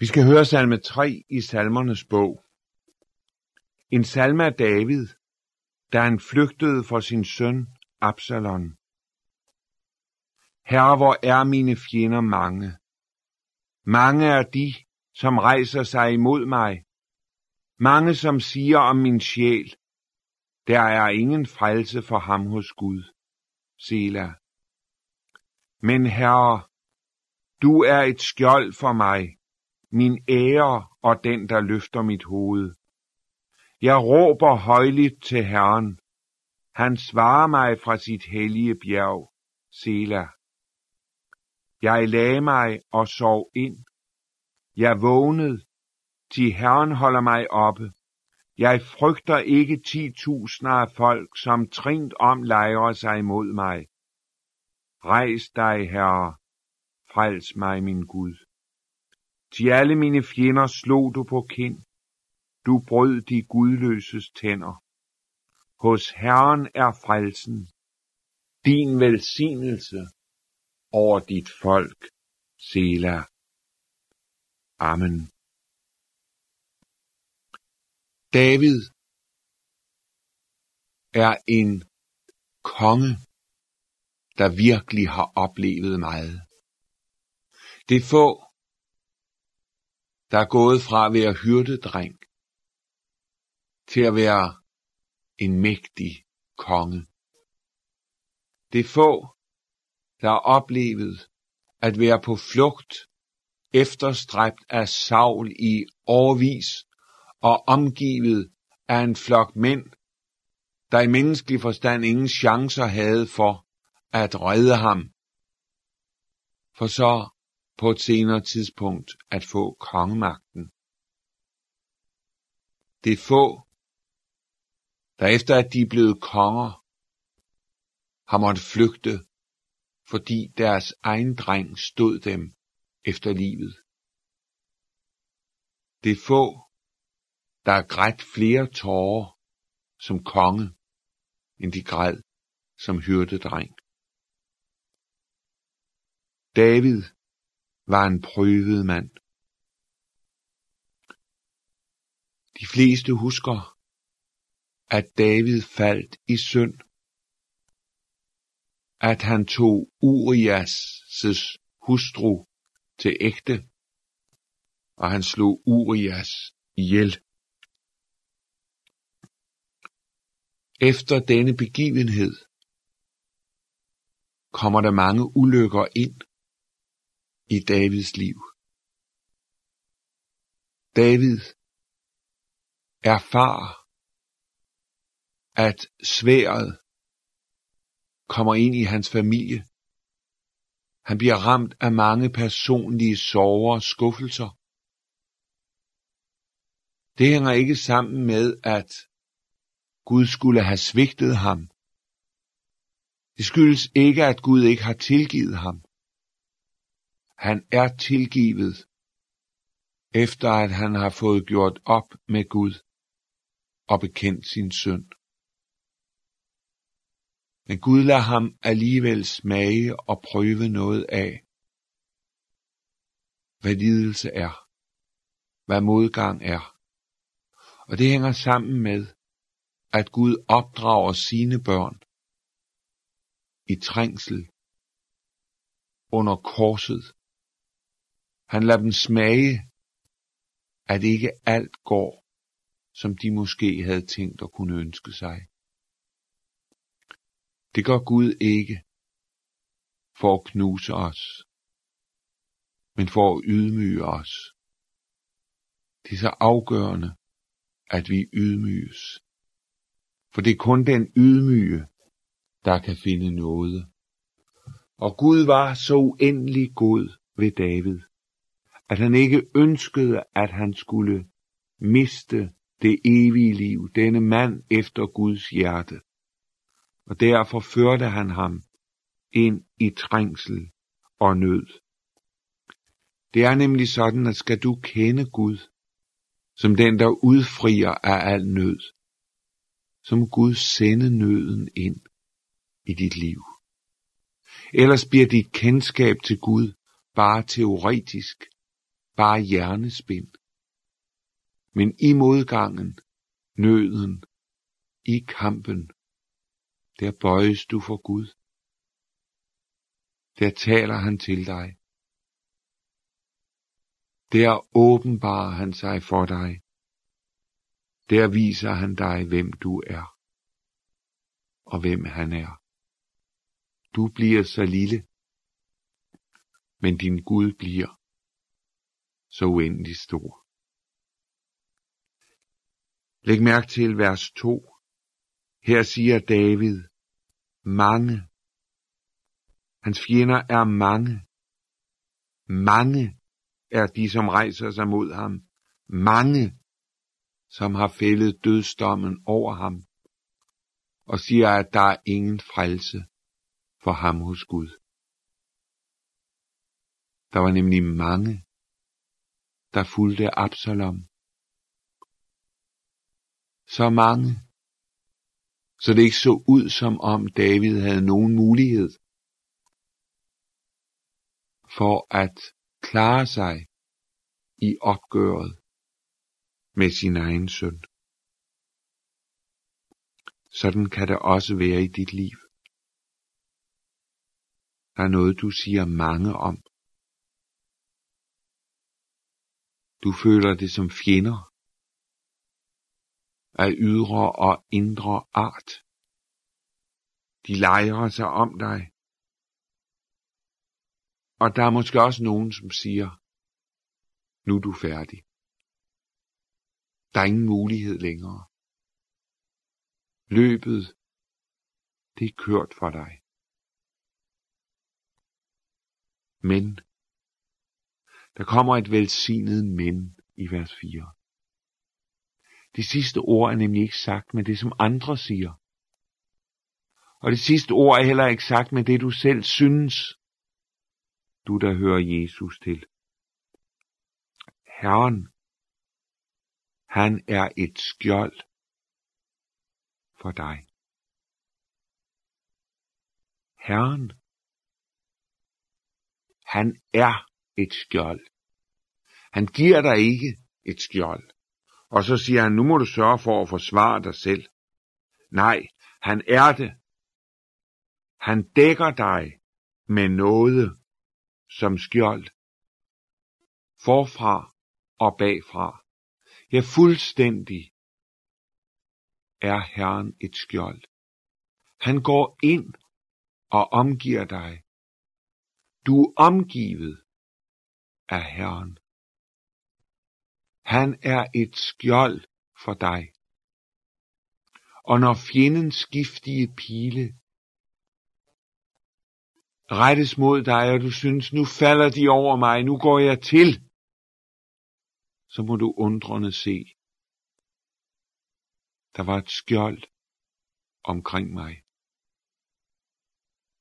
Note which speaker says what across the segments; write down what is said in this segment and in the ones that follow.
Speaker 1: Vi skal høre salme 3 i salmernes bog. En salme af David, da han flygtede for sin søn Absalon. Herre, hvor er mine fjender mange. Mange er de, som rejser sig imod mig. Mange, som siger om min sjæl, der er ingen frelse for ham hos Gud. Sela. Men herre, du er et skjold for mig, min ære og den, der løfter mit hoved. Jeg råber højligt til Herren. Han svarer mig fra sit hellige bjerg, Sela. Jeg lagde mig og sov ind. Jeg vågnede, til Herren holder mig oppe. Jeg frygter ikke ti tusinder af folk, som trint om lejrer sig imod mig. Rejs dig, Herre, frels mig, min Gud. Til alle mine fjender slog du på kind. Du brød de gudløses tænder. Hos Herren er frelsen. Din velsignelse over dit folk, Sela. Amen. David er en konge, der virkelig har oplevet meget. Det er få, der er gået fra at være hyrdedreng til at være en mægtig konge. Det er få, der har oplevet at være på flugt, efterstræbt af Saul i årvis og omgivet af en flok mænd, der i menneskelig forstand ingen chancer havde for at redde ham, for så på et senere tidspunkt at få kongemagten. Det er få, der efter at de er blevet konger, har måttet flygte, fordi deres egen dreng stod dem efter livet. Det er få, der har grædt flere tårer som konge, end de græd som hyrdedreng. David var en prøvet mand. De fleste husker, at David faldt i synd, at han tog Urias' hustru til ægte, og han slog Urias ihjel. Efter denne begivenhed kommer der mange ulykker ind i Davids liv. David erfarer, at sværet kommer ind i hans familie. Han bliver ramt af mange personlige sorger og skuffelser. Det hænger ikke sammen med, at Gud skulle have svigtet ham. Det skyldes ikke, at Gud ikke har tilgivet ham. Han er tilgivet, efter at han har fået gjort op med Gud og bekendt sin synd. Men Gud lader ham alligevel smage og prøve noget af, hvad lidelse er, hvad modgang er. Og det hænger sammen med, at Gud opdrager sine børn i trængsel under korset han lader dem smage, at ikke alt går, som de måske havde tænkt at kunne ønske sig. Det gør Gud ikke for at knuse os, men for at ydmyge os. Det er så afgørende, at vi ydmyges. For det er kun den ydmyge, der kan finde noget. Og Gud var så uendelig god ved David at han ikke ønskede, at han skulle miste det evige liv, denne mand efter Guds hjerte. Og derfor førte han ham ind i trængsel og nød. Det er nemlig sådan, at skal du kende Gud, som den, der udfrier af al nød, så må Gud sende nøden ind i dit liv. Ellers bliver dit kendskab til Gud bare teoretisk bare hjernespind. Men i modgangen, nøden, i kampen, der bøjes du for Gud. Der taler han til dig. Der åbenbarer han sig for dig. Der viser han dig, hvem du er, og hvem han er. Du bliver så lille, men din Gud bliver så uendelig stor. Læg mærke til vers 2. Her siger David, mange. Hans fjender er mange. Mange er de, som rejser sig mod ham. Mange, som har fældet dødsdommen over ham, og siger, at der er ingen frelse for ham hos Gud. Der var nemlig mange, der fulgte Absalom. Så mange, så det ikke så ud som om David havde nogen mulighed for at klare sig i opgøret med sin egen søn. Sådan kan det også være i dit liv. Der er noget, du siger mange om. Du føler det som fjender af ydre og indre art. De lejrer sig om dig. Og der er måske også nogen, som siger, nu er du færdig. Der er ingen mulighed længere. Løbet, det er kørt for dig. Men, der kommer et velsignet men i vers 4. Det sidste ord er nemlig ikke sagt med det, som andre siger. Og det sidste ord er heller ikke sagt med det, du selv synes, du der hører Jesus til. Herren, han er et skjold for dig. Herren, han er et skjold. Han giver dig ikke et skjold. Og så siger han, nu må du sørge for at forsvare dig selv. Nej, han er det. Han dækker dig med noget som skjold. Forfra og bagfra. Ja, fuldstændig er Herren et skjold. Han går ind og omgiver dig. Du er omgivet af Herren. Han er et skjold for dig. Og når fjendens giftige pile rettes mod dig, og du synes, nu falder de over mig, nu går jeg til, så må du undrende se. Der var et skjold omkring mig.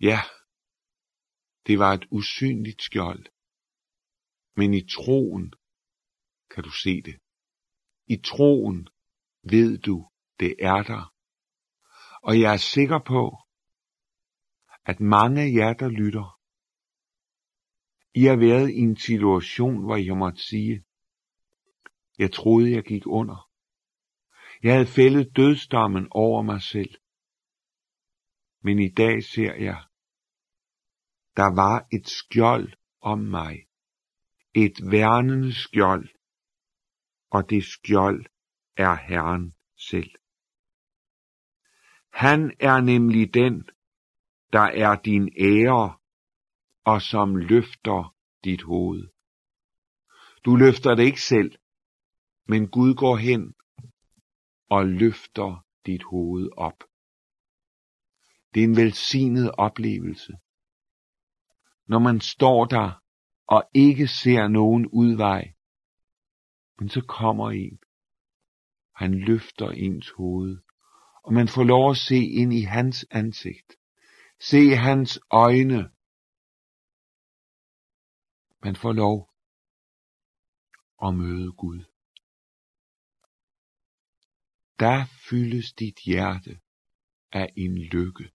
Speaker 1: Ja, det var et usynligt skjold, men i troen kan du se det. I troen ved du, det er der. Og jeg er sikker på, at mange af jer, der lytter, I har været i en situation, hvor jeg måtte sige, jeg troede, jeg gik under. Jeg havde fældet dødsdommen over mig selv. Men i dag ser jeg, der var et skjold om mig. Et værnende skjold. Og det skjold er Herren selv. Han er nemlig den, der er din ære, og som løfter dit hoved. Du løfter det ikke selv, men Gud går hen og løfter dit hoved op. Det er en velsignet oplevelse. Når man står der og ikke ser nogen udvej, men så kommer en. Han løfter ens hoved, og man får lov at se ind i hans ansigt. Se hans øjne. Man får lov at møde Gud. Der fyldes dit hjerte af en lykke.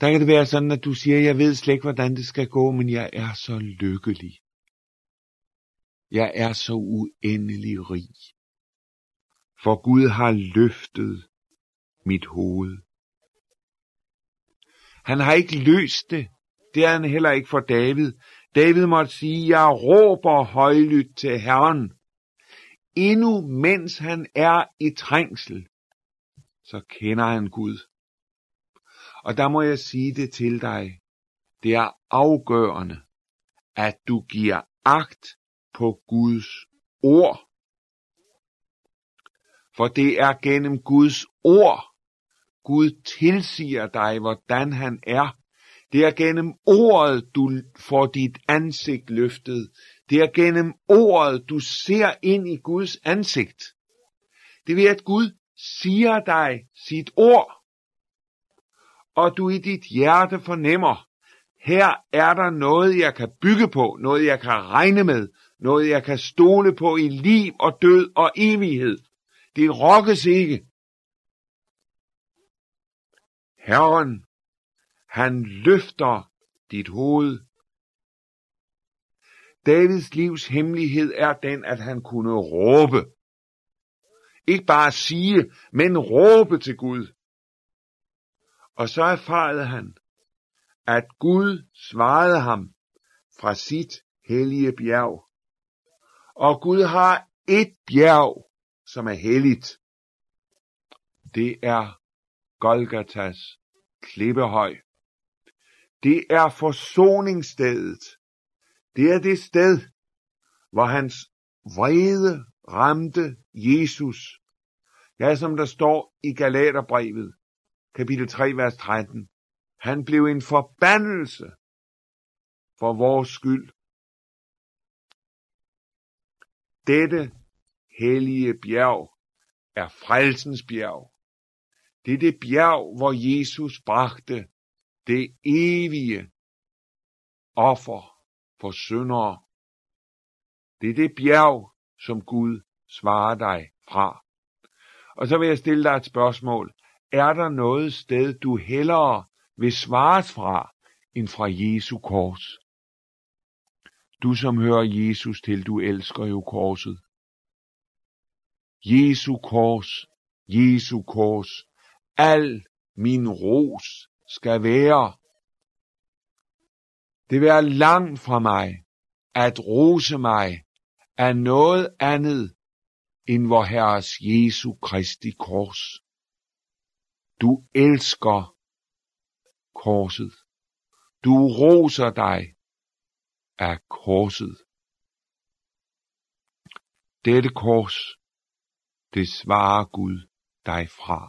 Speaker 1: Der kan det være sådan, at du siger, jeg ved slet ikke, hvordan det skal gå, men jeg er så lykkelig. Jeg er så uendelig rig. For Gud har løftet mit hoved. Han har ikke løst det. Det er han heller ikke for David. David måtte sige, jeg råber højlydt til Herren. Endnu mens han er i trængsel, så kender han Gud. Og der må jeg sige det til dig. Det er afgørende, at du giver agt på Guds ord. For det er gennem Guds ord, Gud tilsiger dig, hvordan han er. Det er gennem ordet, du får dit ansigt løftet. Det er gennem ordet, du ser ind i Guds ansigt. Det vil at Gud siger dig sit ord, og du i dit hjerte fornemmer, her er der noget, jeg kan bygge på, noget jeg kan regne med, noget jeg kan stole på i liv og død og evighed. Det rokkes ikke. Herren, han løfter dit hoved. Davids livs hemmelighed er den, at han kunne råbe. Ikke bare sige, men råbe til Gud. Og så erfarede han, at Gud svarede ham fra sit hellige bjerg. Og Gud har et bjerg, som er helligt. Det er Golgatas klippehøj. Det er forsoningsstedet. Det er det sted, hvor hans vrede ramte Jesus. Ja, som der står i Galaterbrevet, kapitel 3, vers 13. Han blev en forbandelse for vores skyld. Dette hellige bjerg er frelsens bjerg. Det er det bjerg, hvor Jesus bragte det evige offer for syndere. Det er det bjerg, som Gud svarer dig fra. Og så vil jeg stille dig et spørgsmål. Er der noget sted, du hellere vil svares fra, end fra Jesu kors? Du som hører Jesus til, du elsker jo korset. Jesu kors, Jesu kors, al min ros skal være. Det vil være langt fra mig at rose mig af noget andet end vor Herres Jesu Kristi kors. Du elsker korset. Du roser dig af korset. Dette kors, det svarer Gud dig fra.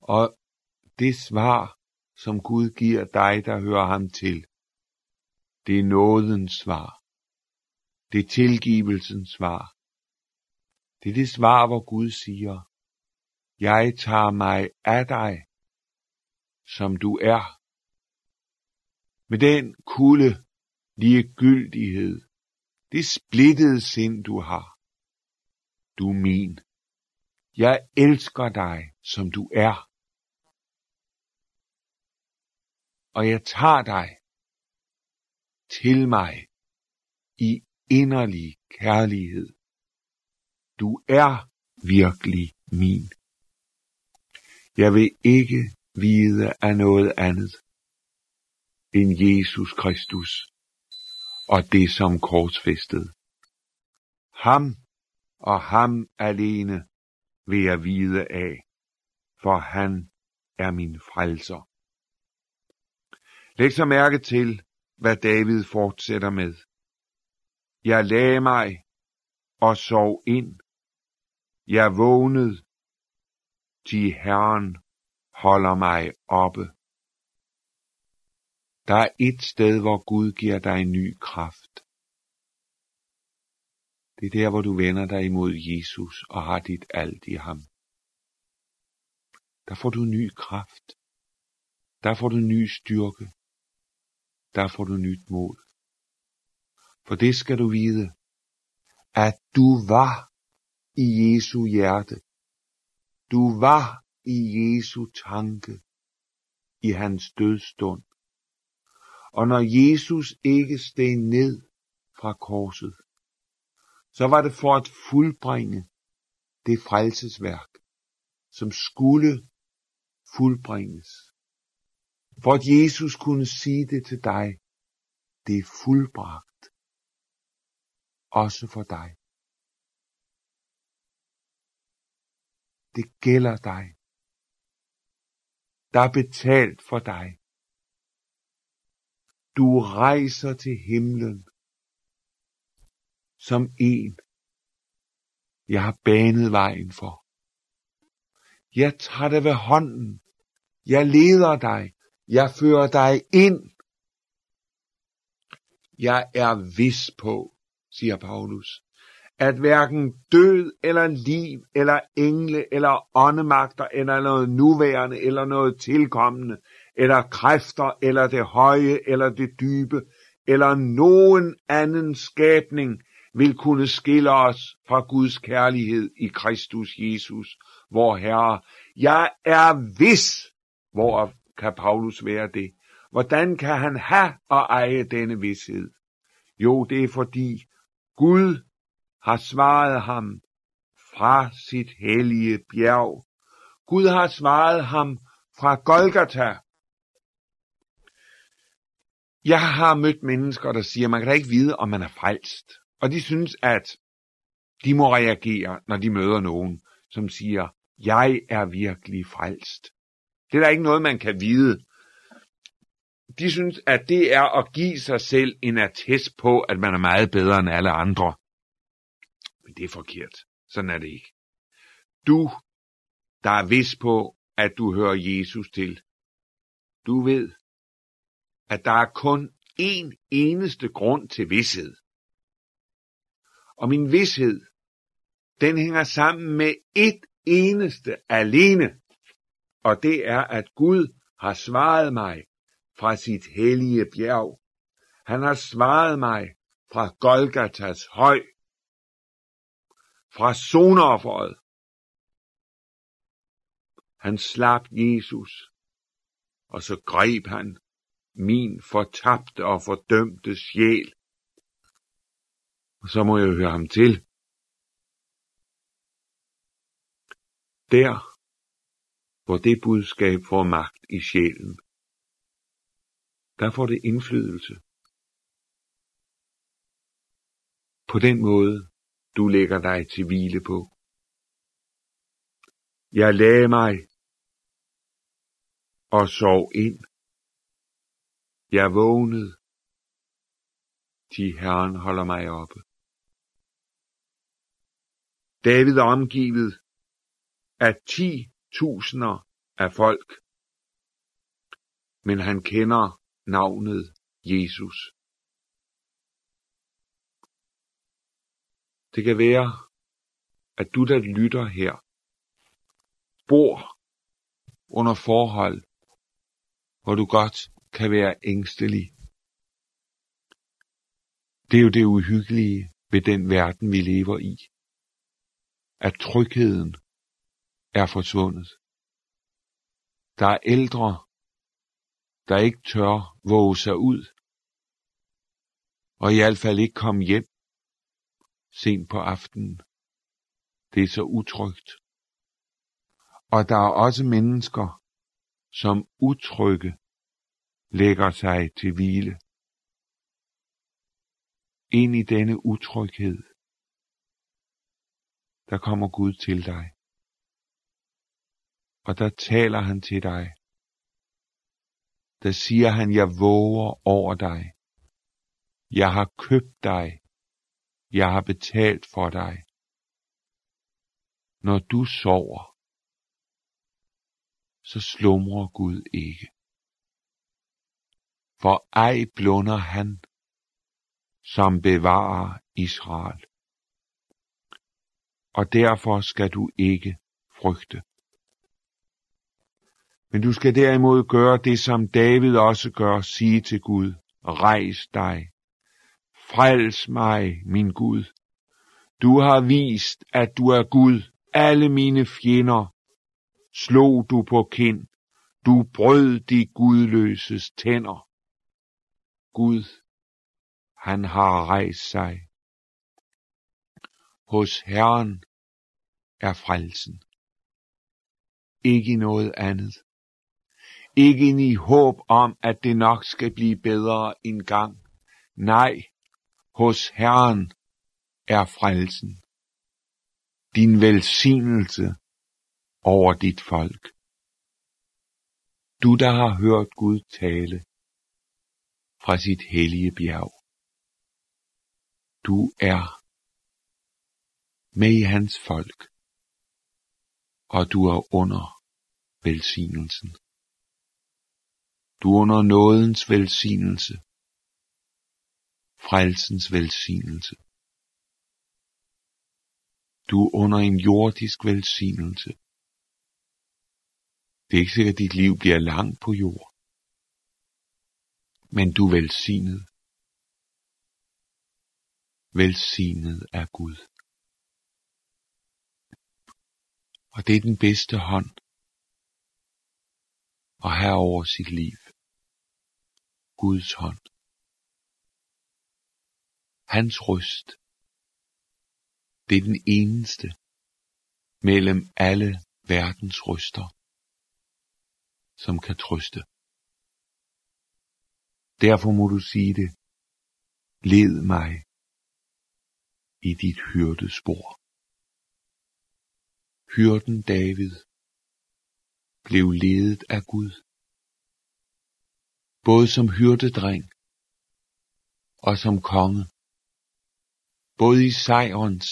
Speaker 1: Og det svar, som Gud giver dig, der hører ham til, det er nådens svar. Det er tilgivelsens svar. Det er det svar, hvor Gud siger, jeg tager mig af dig, som du er. Med den kulde ligegyldighed, det splittede sind, du har. Du er min. Jeg elsker dig, som du er. og jeg tager dig til mig i inderlig kærlighed. Du er virkelig min. Jeg vil ikke vide af noget andet end Jesus Kristus og det som korsfæstet. Ham og ham alene vil jeg vide af, for han er min frelser. Læg så mærke til, hvad David fortsætter med. Jeg lagde mig og sov ind. Jeg vågnede, til Herren holder mig oppe. Der er et sted, hvor Gud giver dig en ny kraft. Det er der, hvor du vender dig imod Jesus og har dit alt i ham. Der får du ny kraft. Der får du ny styrke der får du nyt mod. For det skal du vide, at du var i Jesu hjerte. Du var i Jesu tanke, i hans dødstund. Og når Jesus ikke steg ned fra korset, så var det for at fuldbringe det frelsesværk, som skulle fuldbringes. For at Jesus kunne sige det til dig, det er fuldbragt. Også for dig. Det gælder dig. Der er betalt for dig. Du rejser til himlen som en, jeg har banet vejen for. Jeg tager dig ved hånden. Jeg leder dig. Jeg fører dig ind. Jeg er vis på, siger Paulus, at hverken død eller liv eller engle eller åndemagter eller noget nuværende eller noget tilkommende eller kræfter eller det høje eller det dybe eller nogen anden skabning vil kunne skille os fra Guds kærlighed i Kristus Jesus, vor Herre. Jeg er vis, hvor kan Paulus være det? Hvordan kan han have og eje denne vidshed? Jo, det er fordi Gud har svaret ham fra sit hellige bjerg. Gud har svaret ham fra Golgata. Jeg har mødt mennesker, der siger, man kan da ikke vide, om man er frelst. Og de synes, at de må reagere, når de møder nogen, som siger, jeg er virkelig frelst. Det er der ikke noget, man kan vide. De synes, at det er at give sig selv en attest på, at man er meget bedre end alle andre. Men det er forkert. Sådan er det ikke. Du, der er vis på, at du hører Jesus til. Du ved, at der er kun én eneste grund til vidshed. Og min vidshed, den hænger sammen med et eneste alene. Og det er, at Gud har svaret mig fra sit hellige bjerg. Han har svaret mig fra Golgatas høj, fra sonofferet. Han slap Jesus, og så greb han min fortabte og fordømte sjæl og så må jeg høre ham til. Der, hvor det budskab får magt i sjælen, der får det indflydelse. På den måde, du lægger dig til hvile på. Jeg lagde mig og sov ind. Jeg vågnede, de Herren holder mig oppe. David er omgivet af ti tusinder af folk, men han kender navnet Jesus. Det kan være, at du, der lytter her, bor under forhold, hvor du godt kan være ængstelig. Det er jo det uhyggelige ved den verden, vi lever i at trygheden er forsvundet. Der er ældre, der ikke tør våge sig ud, og i hvert fald ikke komme hjem sent på aftenen. Det er så utrygt. Og der er også mennesker, som utrygge lægger sig til hvile. Ind i denne utryghed der kommer Gud til dig. Og der taler han til dig. Der siger han, jeg våger over dig. Jeg har købt dig. Jeg har betalt for dig. Når du sover, så slumrer Gud ikke. For ej blunder han, som bevarer Israel og derfor skal du ikke frygte. Men du skal derimod gøre det, som David også gør, sige til Gud, rejs dig, frels mig, min Gud. Du har vist, at du er Gud. Alle mine fjender slog du på kind. Du brød de gudløses tænder. Gud, han har rejst sig. Hos Herren er frelsen. Ikke i noget andet. Ikke i håb om, at det nok skal blive bedre en gang. Nej, hos Herren er frelsen. Din velsignelse over dit folk. Du, der har hørt Gud tale fra sit hellige bjerg. Du er med i hans folk, og du er under velsignelsen. Du er under nådens velsignelse, frelsens velsignelse. Du er under en jordisk velsignelse. Det er ikke sikkert, at dit liv bliver langt på jord. Men du er velsignet. Velsignet er Gud. Og det er den bedste hånd at have over sit liv. Guds hånd. Hans røst. Det er den eneste mellem alle verdens røster, som kan trøste. Derfor må du sige det. Led mig i dit hyrdespor. Hyrden David blev ledet af Gud. Både som hyrdedreng og som konge. Både i sejrens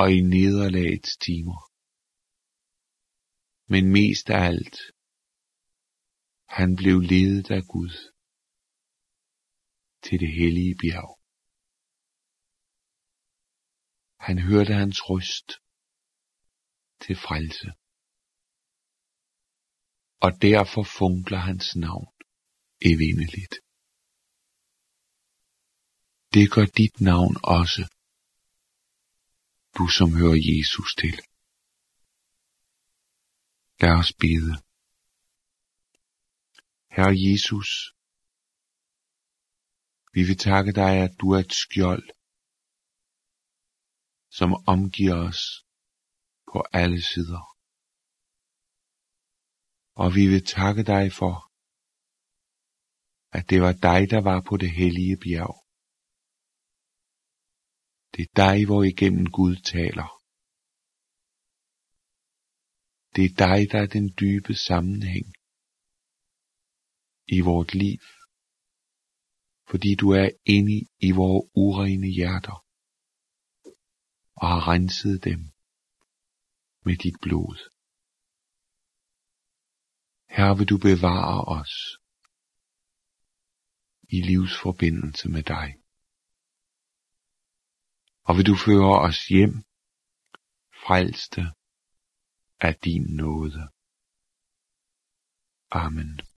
Speaker 1: og i nederlagets timer. Men mest af alt, han blev ledet af Gud til det hellige bjerg. Han hørte hans røst til frelse. Og derfor funkler hans navn evindeligt. Det gør dit navn også, du som hører Jesus til. Lad os bede. Herre Jesus, vi vil takke dig, at du er et skjold, som omgiver os på alle sider. Og vi vil takke dig for, at det var dig, der var på det hellige bjerg. Det er dig, hvor igennem Gud taler. Det er dig, der er den dybe sammenhæng i vort liv, fordi du er inde i vore urene hjerter og har renset dem med dit blod. Her vil du bevare os i livsforbindelse med dig. Og vil du føre os hjem, frelste af din nåde. Amen.